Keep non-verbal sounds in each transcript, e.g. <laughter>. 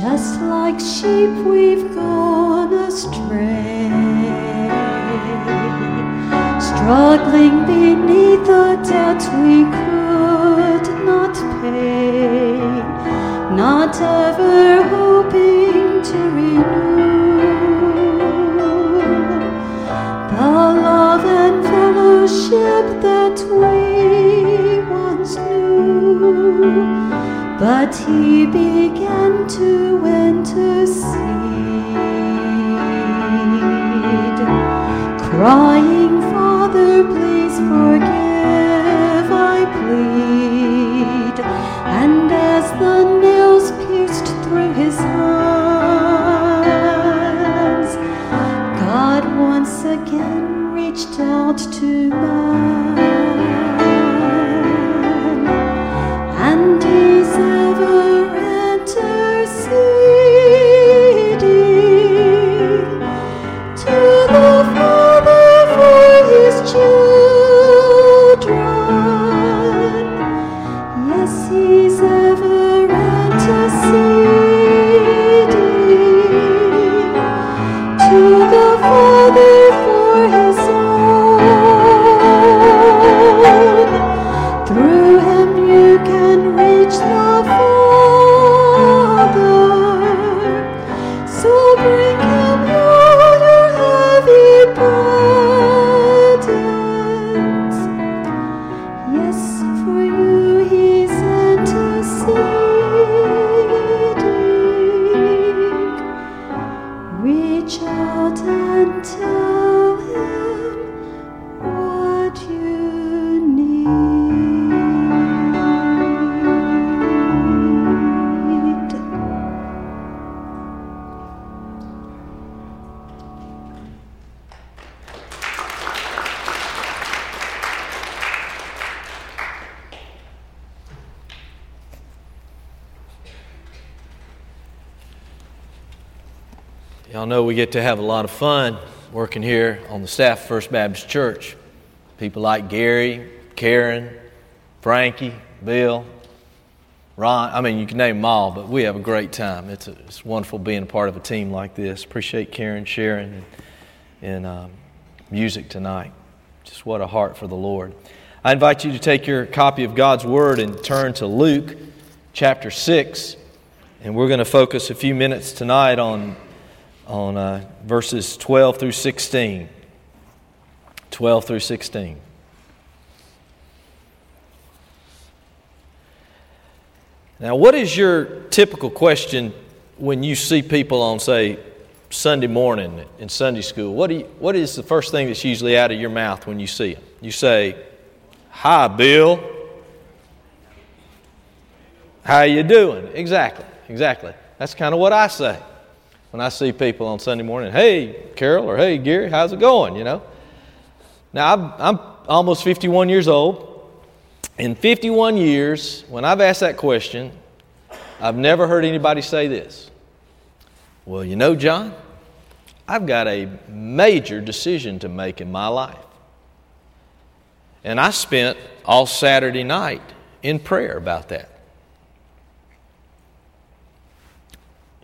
Just like sheep, we've gone astray, struggling beneath a debt we could not pay, not ever hoping to renew. The love and fellowship that we But he began to intercede, crying, Y'all know we get to have a lot of fun working here on the staff of First Baptist Church. People like Gary, Karen, Frankie, Bill, Ron. I mean, you can name them all, but we have a great time. It's, a, it's wonderful being a part of a team like this. Appreciate Karen sharing and, and um, music tonight. Just what a heart for the Lord. I invite you to take your copy of God's Word and turn to Luke chapter 6. And we're going to focus a few minutes tonight on, on uh, verses 12 through 16. 12 through 16. Now, what is your typical question when you see people on, say, Sunday morning in Sunday school? What, do you, what is the first thing that's usually out of your mouth when you see them? You say, Hi, Bill. How you doing? Exactly, exactly. That's kind of what I say when I see people on Sunday morning. Hey, Carol, or hey, Gary, how's it going? You know. Now I'm, almost 51 years old. In 51 years, when I've asked that question, I've never heard anybody say this. Well, you know, John, I've got a major decision to make in my life. And I spent all Saturday night in prayer about that.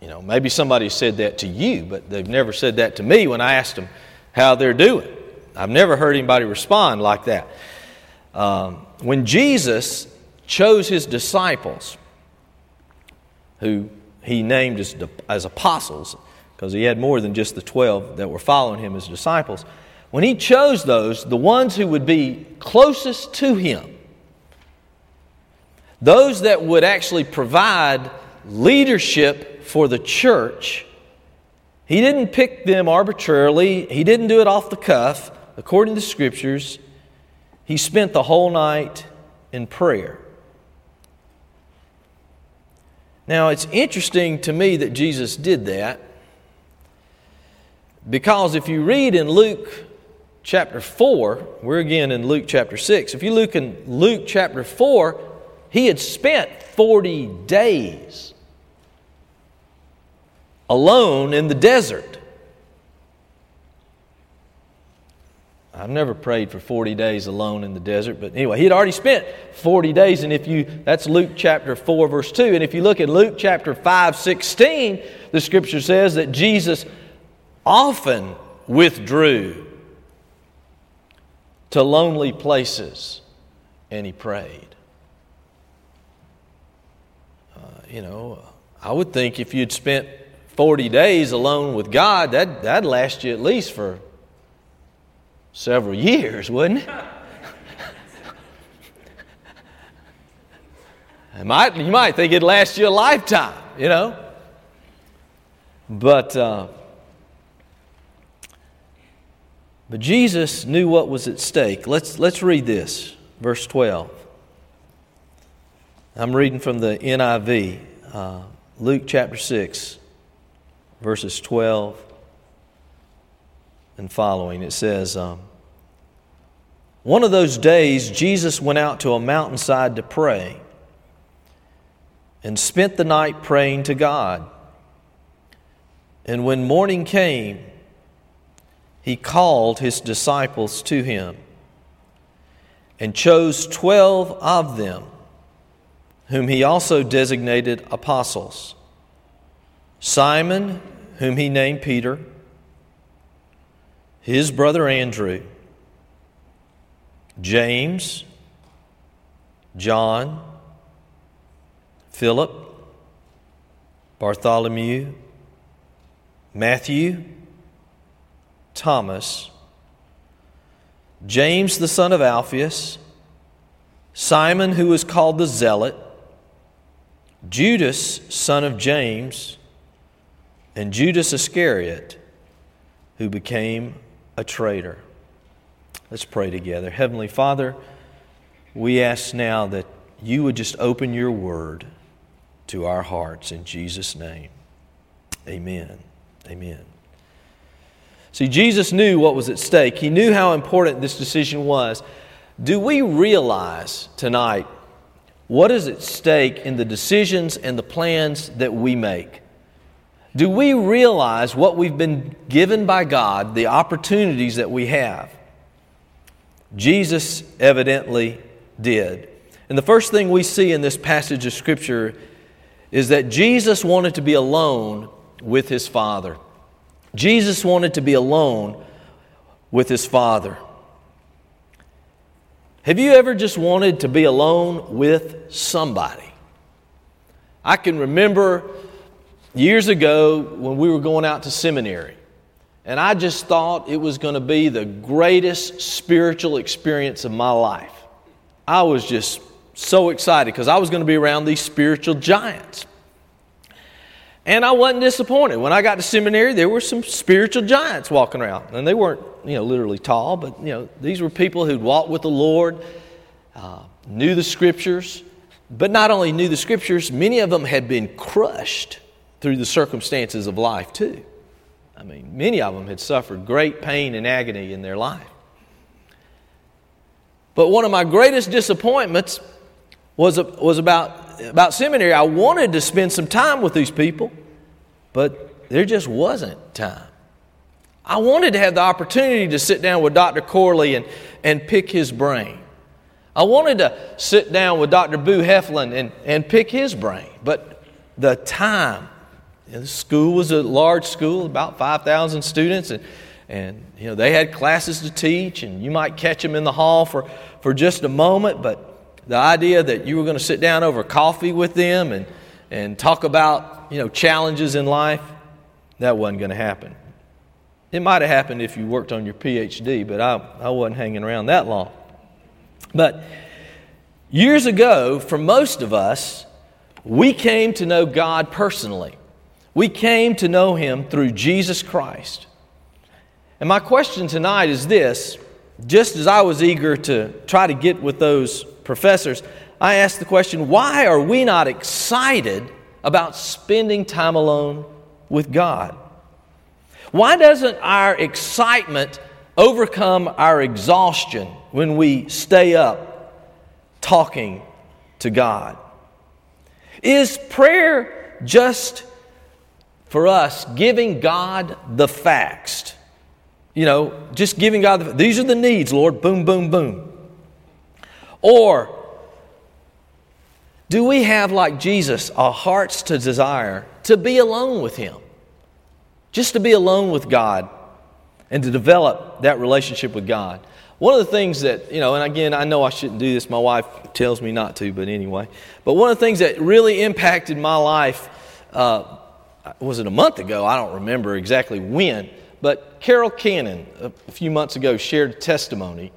You know, maybe somebody said that to you, but they've never said that to me when I asked them how they're doing. I've never heard anybody respond like that. Um, when Jesus chose his disciples, who he named as, as apostles, because he had more than just the 12 that were following him as disciples, when he chose those, the ones who would be closest to him, those that would actually provide leadership for the church, he didn't pick them arbitrarily, he didn't do it off the cuff. According to the scriptures, he spent the whole night in prayer. Now, it's interesting to me that Jesus did that because if you read in Luke chapter 4, we're again in Luke chapter 6. If you look in Luke chapter 4, he had spent 40 days alone in the desert. I've never prayed for 40 days alone in the desert, but anyway, he had already spent 40 days, and if you, that's Luke chapter 4, verse 2. And if you look at Luke chapter 5, 16, the scripture says that Jesus often withdrew to lonely places and he prayed. Uh, you know, I would think if you'd spent 40 days alone with God, that, that'd last you at least for several years, wouldn't it? <laughs> it might, you might think it'd last you a lifetime, you know. But, uh, but Jesus knew what was at stake. Let's, let's read this, verse 12. I'm reading from the NIV, uh, Luke chapter 6, verses 12 and following. It says, um, One of those days, Jesus went out to a mountainside to pray and spent the night praying to God. And when morning came, he called his disciples to him and chose twelve of them, whom he also designated apostles Simon, whom he named Peter his brother Andrew, James, John, Philip, Bartholomew, Matthew, Thomas, James the son of Alphaeus, Simon who was called the Zealot, Judas son of James, and Judas Iscariot, who became a traitor. Let's pray together. Heavenly Father, we ask now that you would just open your word to our hearts in Jesus' name. Amen. Amen. See, Jesus knew what was at stake. He knew how important this decision was. Do we realize tonight what is at stake in the decisions and the plans that we make? Do we realize what we've been given by God, the opportunities that we have? Jesus evidently did. And the first thing we see in this passage of Scripture is that Jesus wanted to be alone with his Father. Jesus wanted to be alone with his Father. Have you ever just wanted to be alone with somebody? I can remember years ago when we were going out to seminary. And I just thought it was going to be the greatest spiritual experience of my life. I was just so excited because I was going to be around these spiritual giants. And I wasn't disappointed. When I got to seminary, there were some spiritual giants walking around. And they weren't, you know, literally tall, but, you know, these were people who'd walked with the Lord, uh, knew the scriptures, but not only knew the scriptures, many of them had been crushed through the circumstances of life, too. I mean, many of them had suffered great pain and agony in their life. But one of my greatest disappointments was, was about, about seminary. I wanted to spend some time with these people, but there just wasn't time. I wanted to have the opportunity to sit down with Dr. Corley and, and pick his brain. I wanted to sit down with Dr. Boo Heflin and, and pick his brain, but the time, the school was a large school, about 5,000 students, and, and you know, they had classes to teach, and you might catch them in the hall for, for just a moment, but the idea that you were going to sit down over coffee with them and, and talk about you know, challenges in life, that wasn't going to happen. It might have happened if you worked on your PhD, but I, I wasn't hanging around that long. But years ago, for most of us, we came to know God personally. We came to know Him through Jesus Christ. And my question tonight is this just as I was eager to try to get with those professors, I asked the question why are we not excited about spending time alone with God? Why doesn't our excitement overcome our exhaustion when we stay up talking to God? Is prayer just for us giving God the facts? You know, just giving God the these are the needs, Lord, boom, boom, boom. Or do we have, like Jesus, our hearts to desire to be alone with Him? Just to be alone with God and to develop that relationship with God. One of the things that, you know, and again, I know I shouldn't do this. My wife tells me not to, but anyway. But one of the things that really impacted my life uh, was it a month ago? I don't remember exactly when. But Carol Cannon, a few months ago, shared a testimony.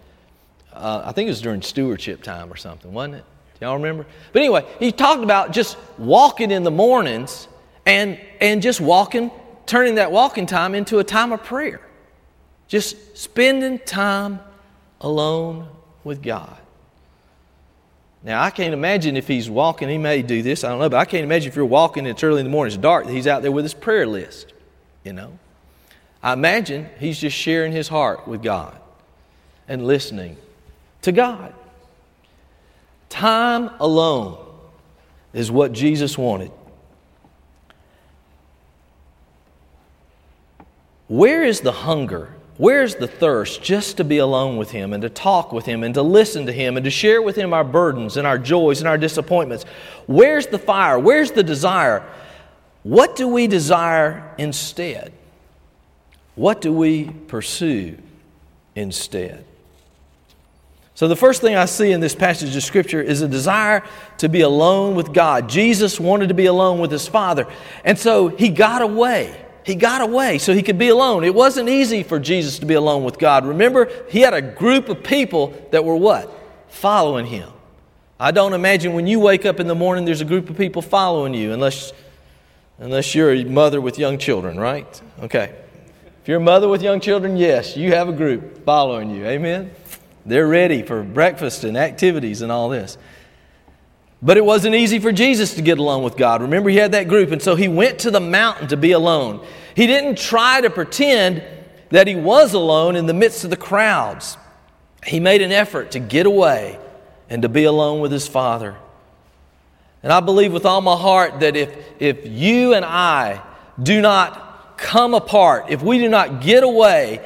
Uh, I think it was during stewardship time or something, wasn't it? Do y'all remember? But anyway, he talked about just walking in the mornings and, and just walking, turning that walking time into a time of prayer. Just spending time alone with God. Now, I can't imagine if he's walking, he may do this, I don't know, but I can't imagine if you're walking and it's early in the morning, it's dark, he's out there with his prayer list, you know. I imagine he's just sharing his heart with God and listening to God. Time alone is what Jesus wanted. Where is the hunger? Where's the thirst just to be alone with Him and to talk with Him and to listen to Him and to share with Him our burdens and our joys and our disappointments? Where's the fire? Where's the desire? What do we desire instead? What do we pursue instead? So, the first thing I see in this passage of Scripture is a desire to be alone with God. Jesus wanted to be alone with his Father, and so he got away. He got away so he could be alone. It wasn't easy for Jesus to be alone with God. Remember, he had a group of people that were what? Following him. I don't imagine when you wake up in the morning, there's a group of people following you, unless, unless you're a mother with young children, right? Okay. If you're a mother with young children, yes, you have a group following you. Amen? They're ready for breakfast and activities and all this. But it wasn't easy for Jesus to get alone with God. Remember, he had that group, and so he went to the mountain to be alone. He didn't try to pretend that he was alone in the midst of the crowds. He made an effort to get away and to be alone with his Father. And I believe with all my heart that if, if you and I do not come apart, if we do not get away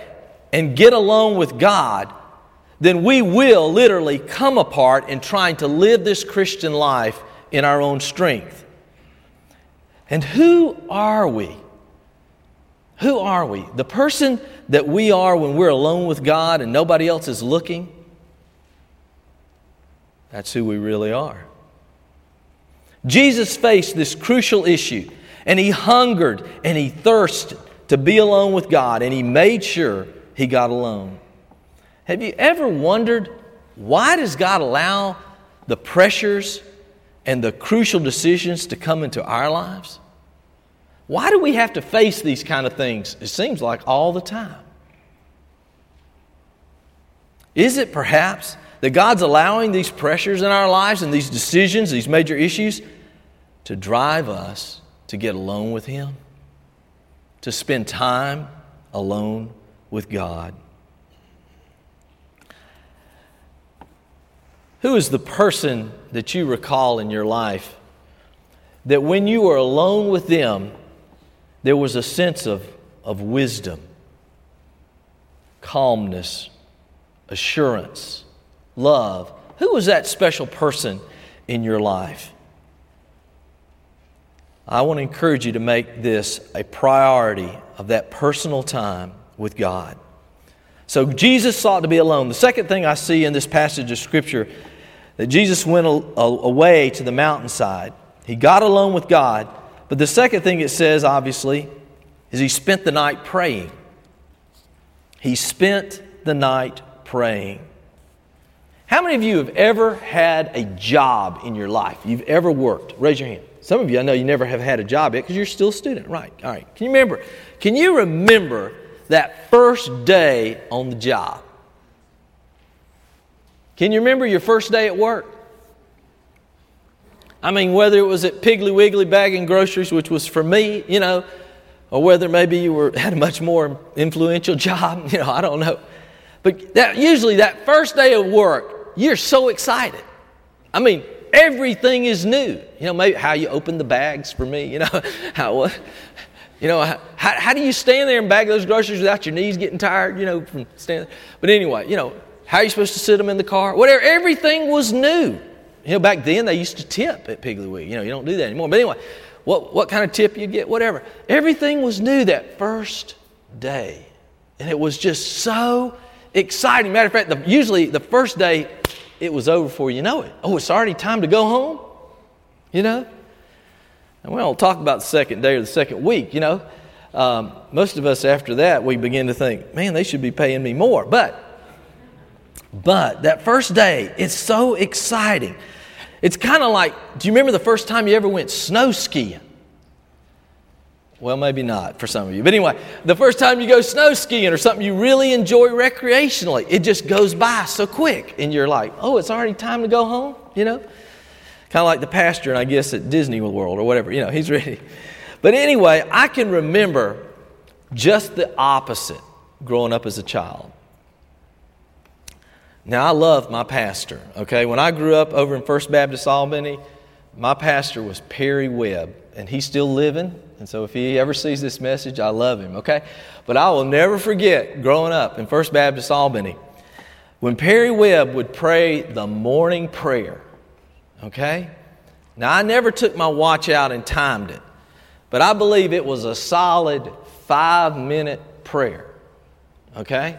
and get alone with God, then we will literally come apart in trying to live this Christian life in our own strength. And who are we? Who are we? The person that we are when we're alone with God and nobody else is looking? That's who we really are. Jesus faced this crucial issue and he hungered and he thirsted to be alone with God, and he made sure he got alone. Have you ever wondered why does God allow the pressures and the crucial decisions to come into our lives? Why do we have to face these kind of things? It seems like all the time. Is it perhaps that God's allowing these pressures in our lives and these decisions, these major issues, to drive us to get alone with Him, to spend time alone with God. Who is the person that you recall in your life that when you were alone with them, there was a sense of, of wisdom, calmness, assurance, love? Who was that special person in your life? I want to encourage you to make this a priority of that personal time with God. So Jesus sought to be alone. The second thing I see in this passage of Scripture that Jesus went away to the mountainside. He got alone with God. But the second thing it says, obviously, is he spent the night praying. He spent the night praying. How many of you have ever had a job in your life? You've ever worked? Raise your hand. Some of you, I know you never have had a job yet because you're still a student. Right. All right. Can you remember? Can you remember that first day on the job? Can you remember your first day at work? I mean, whether it was at Piggly Wiggly bagging groceries, which was for me, you know, or whether maybe you were, had a much more influential <laughs> job, you know, I don't know. But that, usually that first day of work, you're so excited. I mean, everything is new. You know, maybe how you open the bags for me, you know, <laughs> how, you know, how, how do you stand there and bag those groceries without your knees getting tired, you know, from standing? But anyway, you know, how are you supposed to sit them in the car? Whatever. Everything was new. You know, back then they used to tip at Piggly Wiggly. You know, you don't do that anymore. But anyway, what, what kind of tip you get, whatever. Everything was new that first day. And it was just so exciting. Matter of fact, the, usually the first day, it was over before you know it. Oh, it's already time to go home? You know? And we don't talk about the second day or the second week, you know. Um, most of us after that, we begin to think, man, they should be paying me more. But but that first day, it's so exciting. It's kind of like do you remember the first time you ever went snow skiing? Well, maybe not for some of you. But anyway, the first time you go snow skiing or something you really enjoy recreationally, it just goes by so quick. And you're like, oh, it's already time to go home, you know? Kind of like the pastor, I guess, at Disney World or whatever. You know, he's ready. But anyway, I can remember just the opposite growing up as a child. Now, I love my pastor, okay? When I grew up over in First Baptist Albany, my pastor was Perry Webb, and he's still living. And so if he ever sees this message, I love him, okay? But I will never forget growing up in First Baptist Albany when Perry Webb would pray the morning prayer, okay? Now, I never took my watch out and timed it, but I believe it was a solid five minute prayer, okay?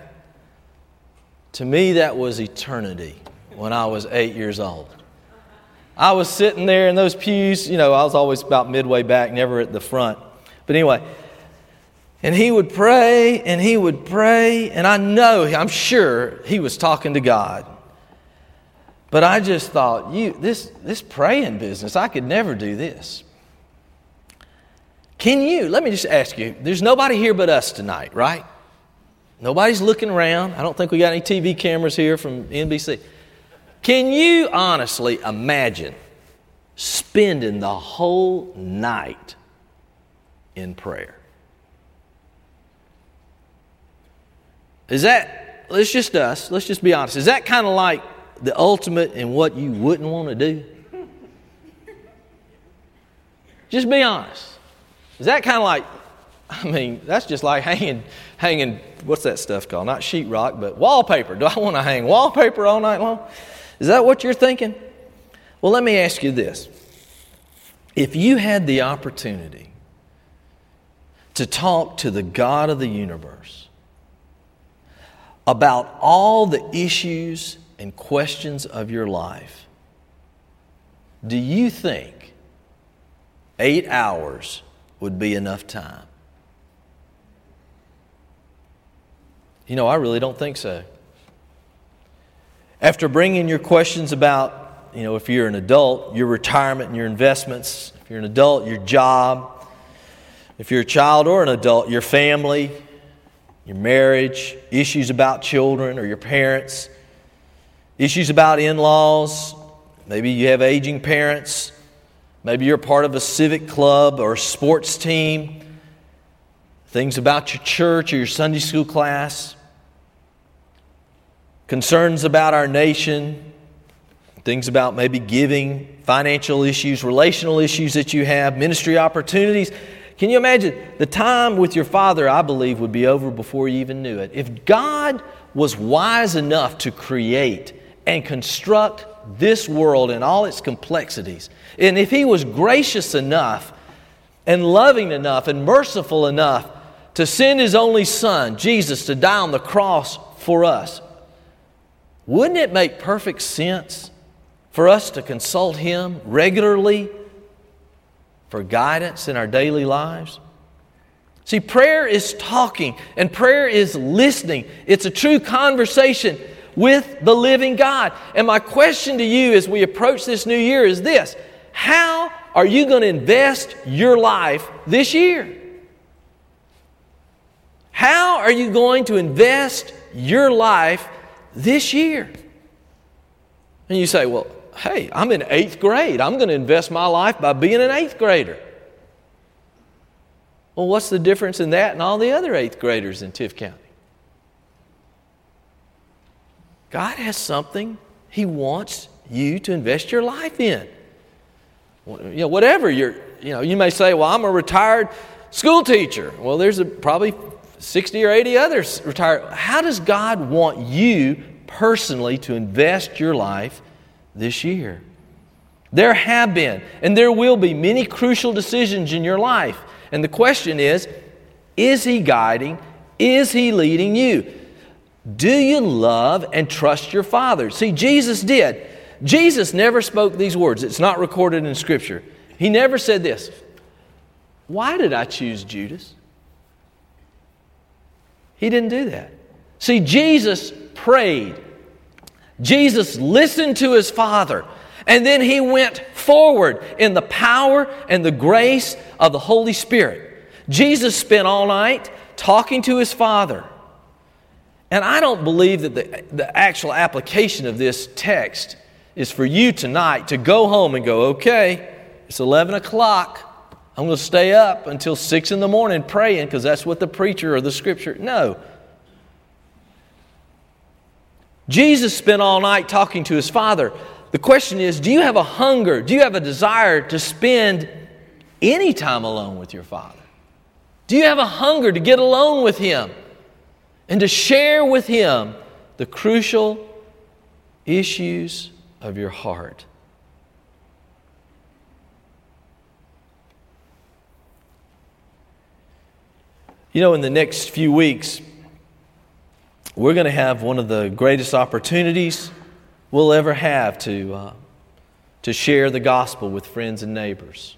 To me, that was eternity when I was eight years old. I was sitting there in those pews, you know, I was always about midway back, never at the front. But anyway, and he would pray and he would pray, and I know, I'm sure he was talking to God. But I just thought, you, this, this praying business, I could never do this. Can you, let me just ask you, there's nobody here but us tonight, right? Nobody's looking around. I don't think we got any TV cameras here from NBC. Can you honestly imagine spending the whole night in prayer? Is that, let's just us, let's just be honest, is that kind of like the ultimate in what you wouldn't want to do? Just be honest. Is that kind of like I mean, that's just like hanging, hanging, what's that stuff called? Not sheetrock, but wallpaper. Do I want to hang wallpaper all night long? Is that what you're thinking? Well, let me ask you this. If you had the opportunity to talk to the God of the universe about all the issues and questions of your life, do you think eight hours would be enough time? You know, I really don't think so. After bringing your questions about, you know, if you're an adult, your retirement and your investments, if you're an adult, your job, if you're a child or an adult, your family, your marriage, issues about children or your parents, issues about in laws. Maybe you have aging parents. Maybe you're part of a civic club or a sports team. Things about your church or your Sunday school class. Concerns about our nation. Things about maybe giving, financial issues, relational issues that you have, ministry opportunities. Can you imagine? The time with your father, I believe, would be over before you even knew it. If God was wise enough to create and construct this world and all its complexities, and if He was gracious enough and loving enough and merciful enough to send His only Son, Jesus, to die on the cross for us, wouldn't it make perfect sense for us to consult Him regularly for guidance in our daily lives? See, prayer is talking and prayer is listening. It's a true conversation with the living God. And my question to you as we approach this new year is this How are you going to invest your life this year? How are you going to invest your life this year? And you say, Well, hey, I'm in eighth grade. I'm going to invest my life by being an eighth grader. Well, what's the difference in that and all the other eighth graders in Tift County? God has something He wants you to invest your life in. You know, whatever you're, you know, you may say, well, I'm a retired school teacher. Well, there's a, probably 60 or 80 others retired. How does God want you personally to invest your life this year? There have been, and there will be, many crucial decisions in your life. And the question is is He guiding? Is He leading you? Do you love and trust your Father? See, Jesus did. Jesus never spoke these words. It's not recorded in Scripture. He never said this Why did I choose Judas? He didn't do that. See, Jesus prayed. Jesus listened to his Father. And then he went forward in the power and the grace of the Holy Spirit. Jesus spent all night talking to his Father. And I don't believe that the, the actual application of this text is for you tonight to go home and go, okay, it's 11 o'clock. I'm going to stay up until 6 in the morning praying because that's what the preacher or the scripture. No. Jesus spent all night talking to his Father. The question is do you have a hunger? Do you have a desire to spend any time alone with your Father? Do you have a hunger to get alone with Him? And to share with Him the crucial issues of your heart. You know, in the next few weeks, we're going to have one of the greatest opportunities we'll ever have to, uh, to share the gospel with friends and neighbors.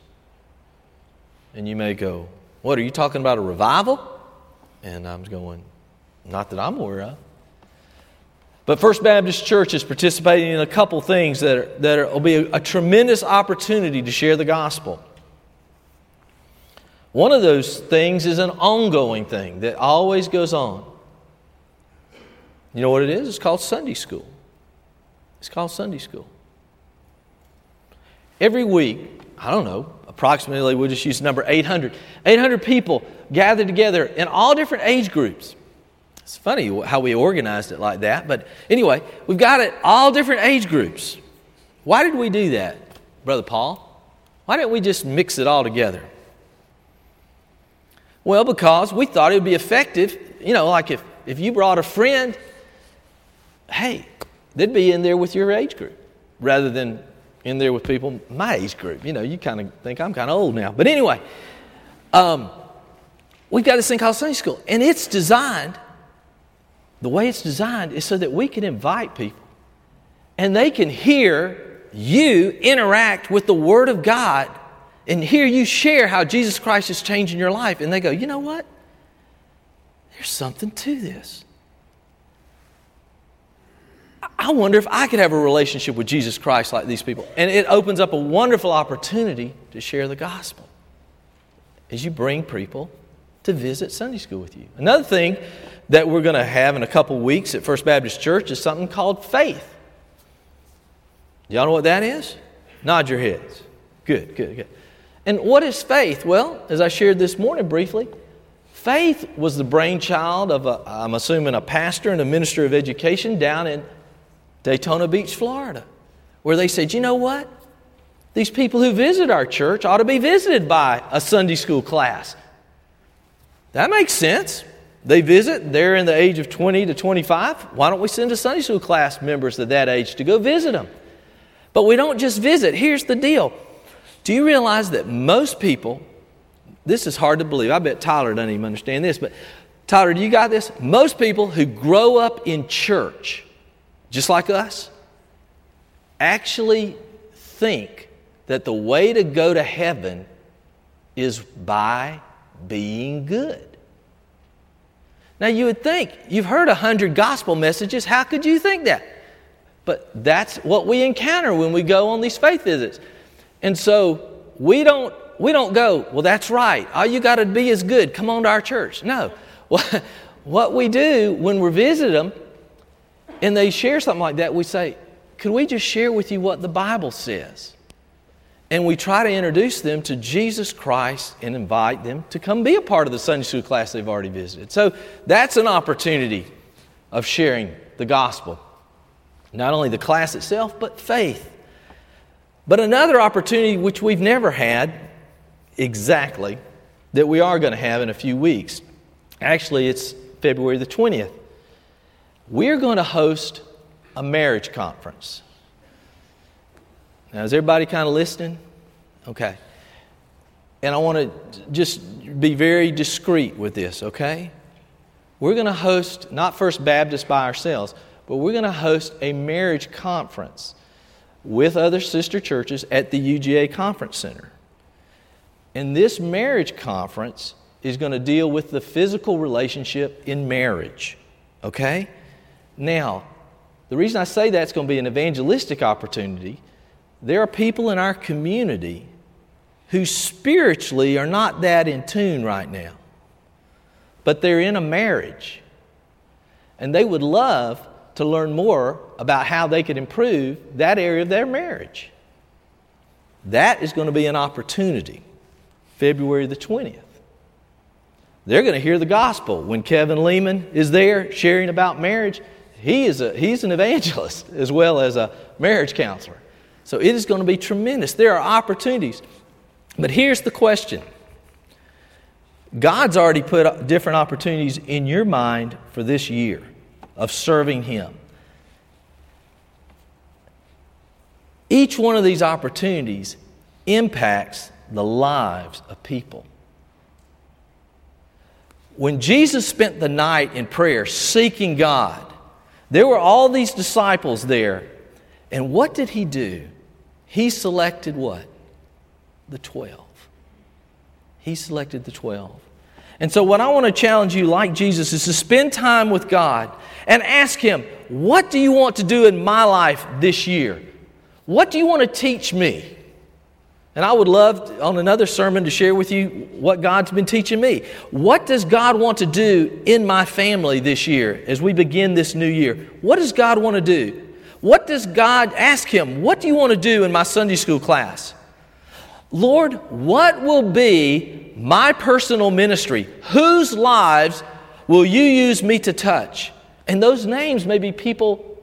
And you may go, What, are you talking about a revival? And I'm going, not that I'm aware of. But First Baptist Church is participating in a couple things that, are, that will be a, a tremendous opportunity to share the gospel. One of those things is an ongoing thing that always goes on. You know what it is? It's called Sunday school. It's called Sunday school. Every week, I don't know, approximately, we'll just use the number 800. 800 people gather together in all different age groups. It's funny how we organized it like that. But anyway, we've got it all different age groups. Why did we do that, Brother Paul? Why didn't we just mix it all together? Well, because we thought it would be effective. You know, like if, if you brought a friend, hey, they'd be in there with your age group rather than in there with people my age group. You know, you kind of think I'm kind of old now. But anyway, um, we've got this thing called Sunday School, and it's designed the way it's designed is so that we can invite people and they can hear you interact with the Word of God and hear you share how Jesus Christ is changing your life. And they go, you know what? There's something to this. I wonder if I could have a relationship with Jesus Christ like these people. And it opens up a wonderful opportunity to share the gospel as you bring people to visit Sunday school with you. Another thing that we're going to have in a couple weeks at First Baptist Church is something called faith. Y'all know what that is? Nod your heads. Good, good, good. And what is faith? Well, as I shared this morning briefly, faith was the brainchild of, a, I'm assuming, a pastor and a minister of education down in Daytona Beach, Florida, where they said, you know what? These people who visit our church ought to be visited by a Sunday school class. That makes sense. They visit, they're in the age of 20 to 25. Why don't we send a Sunday school class members at that age to go visit them? But we don't just visit. Here's the deal do you realize that most people, this is hard to believe. I bet Tyler doesn't even understand this, but Tyler, do you got this? Most people who grow up in church, just like us, actually think that the way to go to heaven is by being good. Now, you would think, you've heard a hundred gospel messages, how could you think that? But that's what we encounter when we go on these faith visits. And so we don't, we don't go, well, that's right. All you got to be is good. Come on to our church. No. <laughs> what we do when we visit them and they share something like that, we say, could we just share with you what the Bible says? And we try to introduce them to Jesus Christ and invite them to come be a part of the Sunday school class they've already visited. So that's an opportunity of sharing the gospel. Not only the class itself, but faith. But another opportunity which we've never had exactly that we are going to have in a few weeks. Actually, it's February the 20th. We're going to host a marriage conference. Now, is everybody kind of listening? Okay. And I want to just be very discreet with this, okay? We're going to host, not First Baptist by ourselves, but we're going to host a marriage conference with other sister churches at the UGA Conference Center. And this marriage conference is going to deal with the physical relationship in marriage. Okay? Now, the reason I say that's going to be an evangelistic opportunity, there are people in our community who spiritually are not that in tune right now, but they're in a marriage. And they would love to learn more about how they could improve that area of their marriage. That is going to be an opportunity, February the 20th. They're going to hear the gospel. When Kevin Leman is there sharing about marriage, he is a, he's an evangelist <laughs> as well as a marriage counselor. So it is going to be tremendous. There are opportunities. But here's the question God's already put different opportunities in your mind for this year of serving Him. Each one of these opportunities impacts the lives of people. When Jesus spent the night in prayer seeking God, there were all these disciples there. And what did he do? He selected what? The 12. He selected the 12. And so, what I want to challenge you, like Jesus, is to spend time with God and ask Him, What do you want to do in my life this year? What do you want to teach me? And I would love on another sermon to share with you what God's been teaching me. What does God want to do in my family this year as we begin this new year? What does God want to do? What does God ask Him? What do you want to do in my Sunday school class? Lord, what will be my personal ministry? Whose lives will you use me to touch? And those names may be people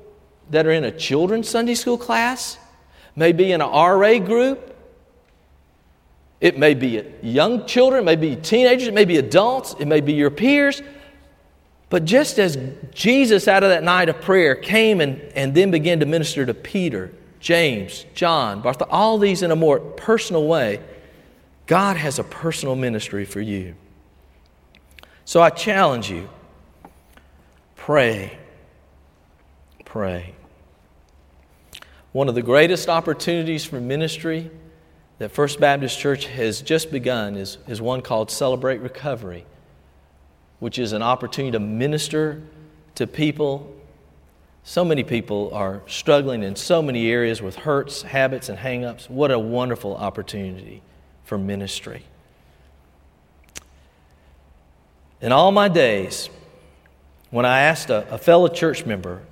that are in a children's Sunday school class, may be in an RA group, it may be young children, it may be teenagers, it may be adults, it may be your peers. But just as Jesus, out of that night of prayer, came and, and then began to minister to Peter James, John, Bartholomew, all these in a more personal way, God has a personal ministry for you. So I challenge you pray. Pray. One of the greatest opportunities for ministry that First Baptist Church has just begun is, is one called Celebrate Recovery, which is an opportunity to minister to people so many people are struggling in so many areas with hurts, habits, and hangups. What a wonderful opportunity for ministry. In all my days, when I asked a, a fellow church member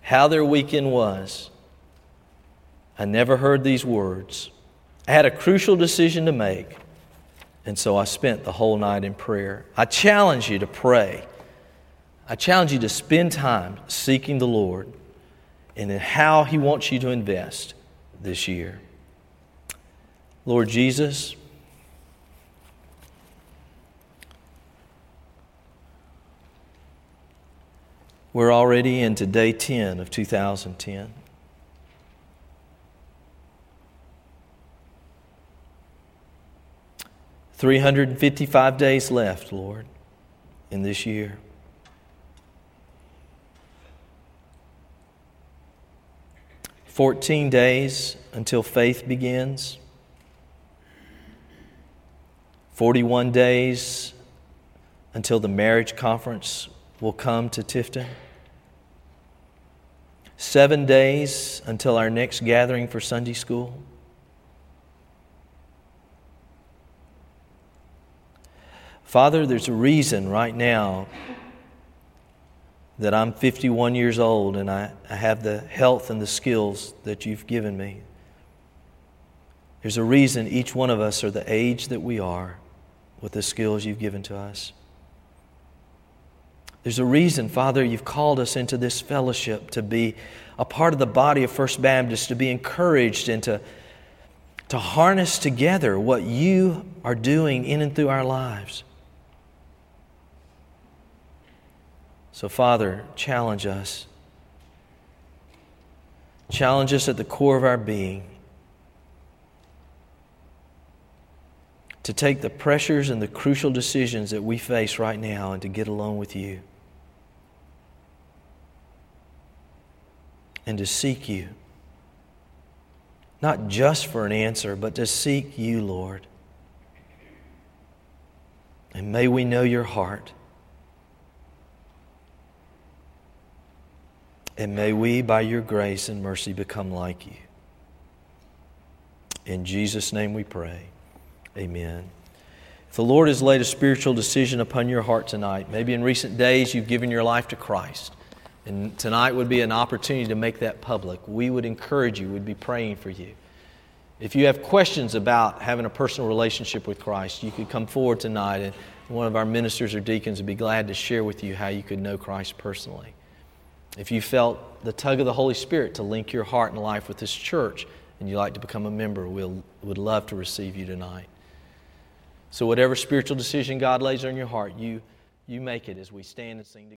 how their weekend was, I never heard these words. I had a crucial decision to make, and so I spent the whole night in prayer. I challenge you to pray. I challenge you to spend time seeking the Lord and in how He wants you to invest this year. Lord Jesus, we're already into day 10 of 2010. Three hundred and fifty-five days left, Lord, in this year. 14 days until faith begins, 41 days until the marriage conference will come to Tifton, seven days until our next gathering for Sunday school. Father, there's a reason right now that I'm 51 years old and I, I have the health and the skills that you've given me. There's a reason each one of us are the age that we are with the skills you've given to us. There's a reason, Father, you've called us into this fellowship to be a part of the body of First Baptist, to be encouraged and to, to harness together what you are doing in and through our lives. So, Father, challenge us. Challenge us at the core of our being to take the pressures and the crucial decisions that we face right now and to get alone with you. And to seek you. Not just for an answer, but to seek you, Lord. And may we know your heart. And may we, by your grace and mercy, become like you. In Jesus' name we pray. Amen. If the Lord has laid a spiritual decision upon your heart tonight, maybe in recent days you've given your life to Christ, and tonight would be an opportunity to make that public, we would encourage you, we'd be praying for you. If you have questions about having a personal relationship with Christ, you could come forward tonight, and one of our ministers or deacons would be glad to share with you how you could know Christ personally. If you felt the tug of the Holy Spirit to link your heart and life with this church and you'd like to become a member, we we'll, would love to receive you tonight. So, whatever spiritual decision God lays on your heart, you, you make it as we stand and sing together.